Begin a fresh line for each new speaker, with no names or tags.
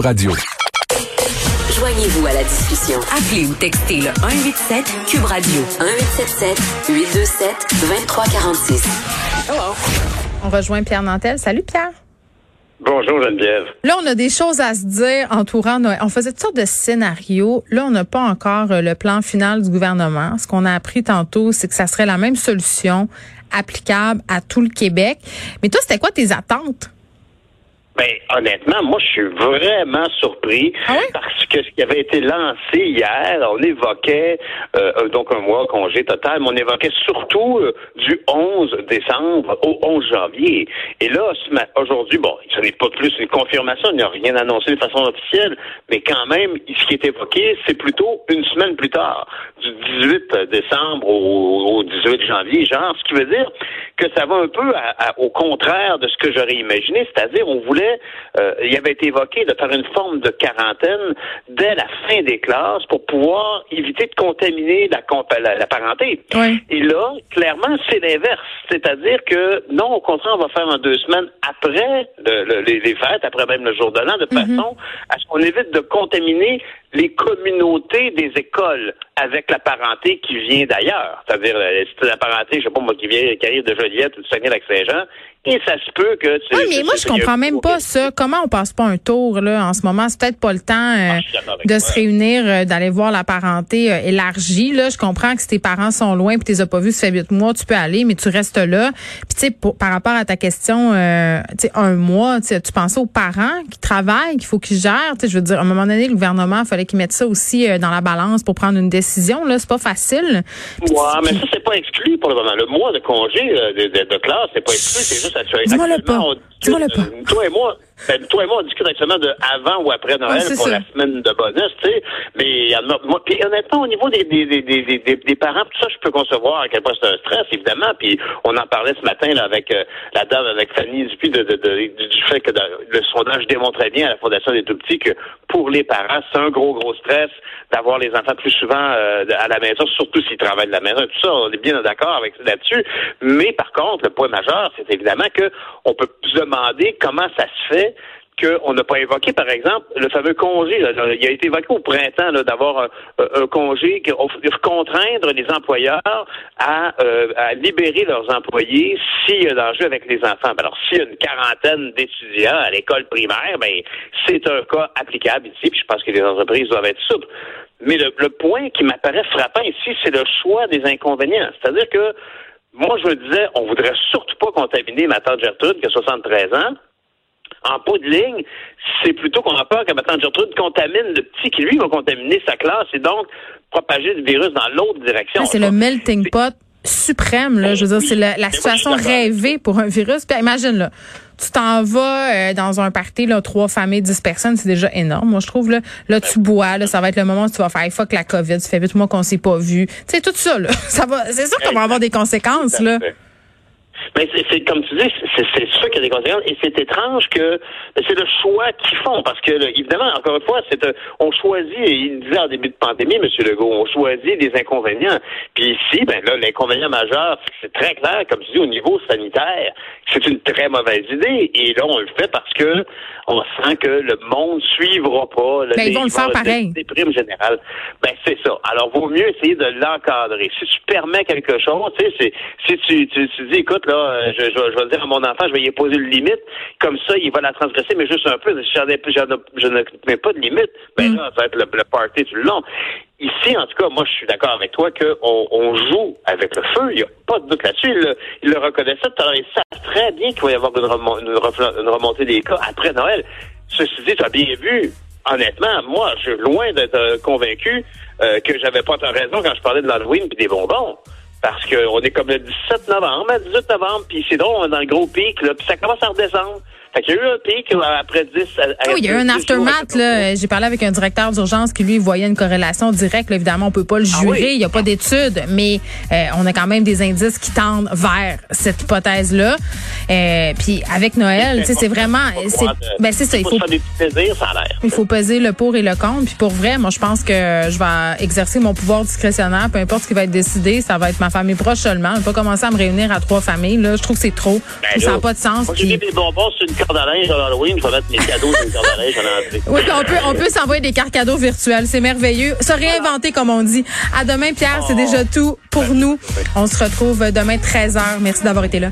Radio.
Joignez-vous à la discussion. Appelez ou textez le 187 Cube Radio 1877 827 2346.
On rejoint Pierre Nantel. Salut Pierre.
Bonjour Geneviève.
Là, on a des choses à se dire entourant Noël. On faisait toutes sortes de scénarios. Là, on n'a pas encore euh, le plan final du gouvernement. Ce qu'on a appris tantôt, c'est que ça serait la même solution applicable à tout le Québec. Mais toi, c'était quoi tes attentes?
Ben, honnêtement, moi, je suis vraiment surpris
oui?
parce que ce qui avait été lancé hier, on évoquait euh, euh, donc un mois congé total, mais on évoquait surtout euh, du 11 décembre au 11 janvier. Et là, aujourd'hui, bon, ce n'est pas plus une confirmation, il n'y a rien annoncé de façon officielle, mais quand même, ce qui est évoqué, c'est plutôt une semaine plus tard, du 18 décembre au, au 18 janvier, genre, ce qui veut dire que ça va un peu à- à- au contraire de ce que j'aurais imaginé, c'est-à-dire on voulait, euh, il avait été évoqué de faire une forme de quarantaine dès la fin des classes pour pouvoir éviter de contaminer la, comp- la, la parenté.
Oui.
Et là, clairement, c'est l'inverse, c'est-à-dire que non, au contraire, on va faire en deux semaines après le- le- les, les fêtes, après même le jour de l'an, de façon à ce qu'on évite de contaminer les communautés des écoles avec la parenté qui vient d'ailleurs. C'est-à-dire, euh, la parenté, je sais pas moi, qui vient, qui arrive de Joliette ou de Saguenay-Lac-Saint-Jean, et ça se peut que... tu-
Oui, mais moi, je comprends même pas ça. Comment on passe pas un tour, là, en ce moment? C'est peut-être pas le temps euh,
Ah,
de se réunir, euh, d'aller voir la parenté euh, élargie. Là, je comprends que si tes parents sont loin puis tu les as pas vus, ça fait huit mois, tu peux aller, mais tu restes là. Puis, tu sais, par rapport à ta question, euh, tu sais, un mois, tu sais, tu pensais aux parents qui travaillent, qu'il faut qu'ils gèrent? Tu sais, je veux dire, à un moment donné, le gouvernement, il fallait qu'ils mettent ça aussi euh, dans la balance pour prendre une décision. Là, c'est pas facile. Puis,
Ouais, mais ça, c'est pas exclu pour le moment. Le mois de congé de, de, de classe, c'est pas exclu, actuellement.
Dis-moi-le
actuellement,
pas.
on discute,
Dis-moi-le pas.
Toi et moi, ben, toi et moi, on discute actuellement de avant ou après Noël pour
ça.
la semaine de bonus, tu sais. Mais il y en a- moi, puis honnêtement, au niveau des, des, des, des, des, parents, tout ça, je peux concevoir à quel point c'est un stress, évidemment. Puis on en parlait ce matin là, avec euh, la dame, avec Fanny Dupuis, de, de, de- du fait que le sondage démontrait bien à la Fondation des Tout-Petits que pour les parents, c'est un gros, gros stress d'avoir les enfants plus souvent euh, à la maison, surtout s'ils travaillent de la maison. Tout ça, on est bien d'accord avec là-dessus. Mais par contre, le point majeur, c'est évidemment que on peut se demander comment ça se fait qu'on n'a pas évoqué, par exemple, le fameux congé. il a été évoqué au printemps d'avoir un, un congé, que- contraindre les employeurs à, euh, à libérer leurs employés s'il y a danger avec les enfants. Ben Alors, s'il y a une quarantaine d'étudiants à l'école primaire, ben c'est un cas applicable ici, puis je pense que les entreprises doivent être souples. Mais le, le point qui m'apparaît frappant ici, c'est le choix des inconvénients. C'est-à-dire que moi, je me disais, on voudrait surtout pas contaminer ma tante Gertrude qui a 73 ans en bout de ligne, c'est plutôt qu'on a peur que ma tante Gertrude contamine le petit qui, lui, va contaminer sa classe et donc propager le virus dans l'autre direction.
Ah, c'est le melting pot suprême, là. Je veux dire, c'est la, la
moi,
situation rêvée pour un virus. Puis imagine, là, tu t'en vas euh, dans un party, là, trois familles, dix personnes, c'est déjà énorme, moi, je trouve, là. Là, tu bois, là, ça va être le moment où tu vas faire, fuck la COVID, ça fait huit mois qu'on s'est pas vu. Tu sais, tout ça, là, ça va, c'est sûr qu'on va avoir des conséquences, là.
Mais c'est, c'est- comme tu dis, c'est, sûr qu'il y a des conséquences et c'est étrange que mais c'est le choix qu'ils font parce que là, évidemment, encore une fois, c'est un- on choisit. et Il disait en début de pandémie, M. Legault, on choisit des inconvénients. Puis ici, ben là, l'inconvénient majeur, c'est très clair, comme tu dis, au niveau sanitaire, c'est une très mauvaise idée. Et là, on le fait parce que on sent que le monde suivra pas.
Ben, ils vont le faire pareil.
Des primes générales. Ben c'est ça. Alors, vaut mieux essayer de l'encadrer. Si tu permets quelque chose, tu sais, c'est- si tu, tu, tu dis, écoute, là, euh, je, je, je vais dire à mon enfant, je vais y poser une limite, comme ça, il va la transgresser, mais juste un peu. Si j'en ai- j'en ai- je ne mets pas de limite, ben là, ça va être le, le party tout le long. Ici, en tout cas, moi, je suis d'accord avec toi qu'on on joue avec le feu. Il n'y a pas de doute là-dessus. Il, le- il le reconnaissait tout à l'heure. Il savent très bien qu'il va y avoir une, remontée des cas après Noël. Ceci dit, tu as bien vu, honnêtement, moi, je suis loin d'être euh, convaincu euh, que j'avais pas tant raison quand je parlais de l'Halloween puis des bonbons. Parce qu'on est comme le 17 novembre, le 18 novembre, puis c'est drôle, on est dans le gros pic, là, puis ça commence à redescendre. Fait qu'il y a eu un pic après 10... à- à-
Oui, il y a eu un
10 jours
aftermath. Là. J'ai parlé avec un directeur d'urgence qui, lui, voyait une corrélation directe. Là, évidemment, on peut pas le
Ah
jurer.
oui?
Il n'y a pas d'études, mais euh, on a quand même des indices qui tendent vers cette hypothèse-là. Euh, puis avec Noël, tu sais, c'est vraiment... c'est Ben, c'est ça. Il
Faut
faut
se faire des petits plaisirs, ça a l'air.
il faut peser le pour et le contre. Puis pour vrai, moi, je pense que je vais exercer mon pouvoir discrétionnaire. Peu importe ce qui va être décidé, ça va être ma famille proche seulement. Je vais pas commencer à me réunir à trois familles. Là. Je trouve que c'est trop.
Ben
ça n'a pas de sens.
Moi, j'ai
Puis-
mis des bonbons sur une corde à linge à l'Halloween, je vais mettre mes cadeaux à linge à l'entrée.
Oui, puis on peut, on peut s'envoyer des cartes cadeaux virtuelles. C'est merveilleux. Se réinventer, comme on dit. À demain, Pierre. C'est déjà tout pour nous. On se retrouve demain, 13h. Merci d'avoir été là.